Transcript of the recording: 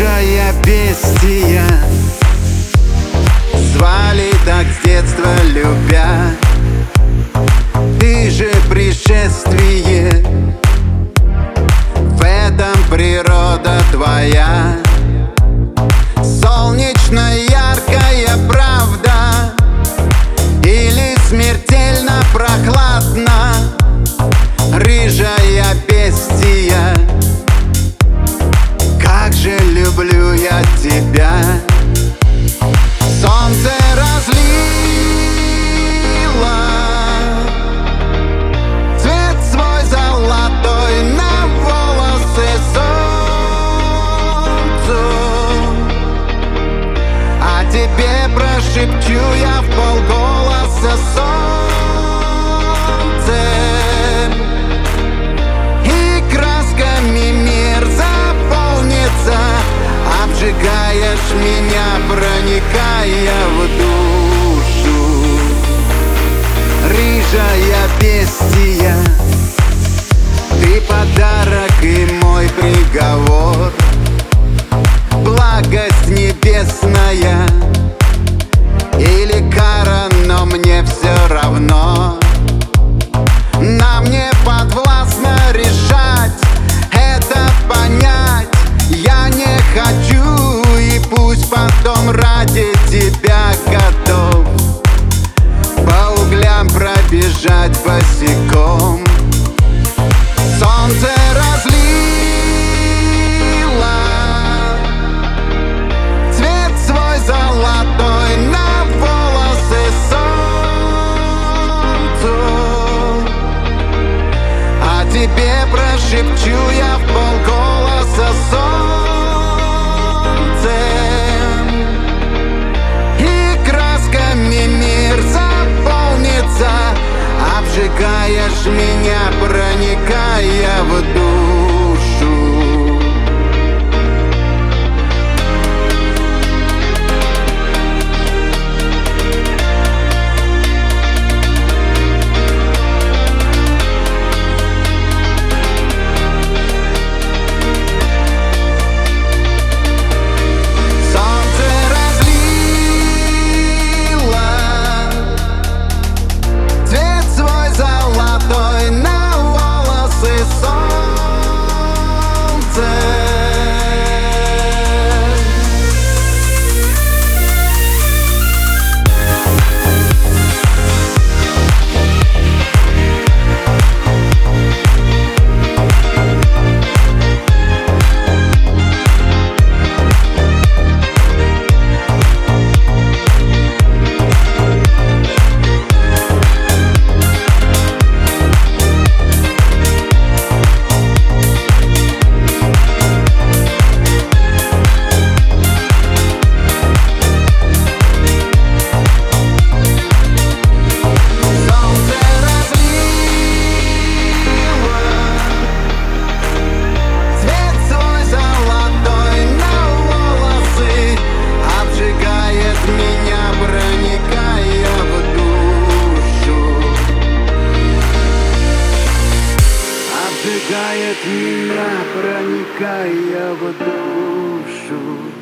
Рыжая бестия. Звали так с детства любя. Ты же пришествие. В этом природа твоя. Солнечно яркая правда. Или смертельно прохладно люблю я тебя. Солнце разлило Цвет свой золотой на волосы солнцу. А тебе прошепчу я Обжигаешь меня, проникая в душу. Рыжая бестия прошепчу я в полголоса солнце И красками мир заполнится Обжигаешь меня, проникая в душу меня, проникая в душу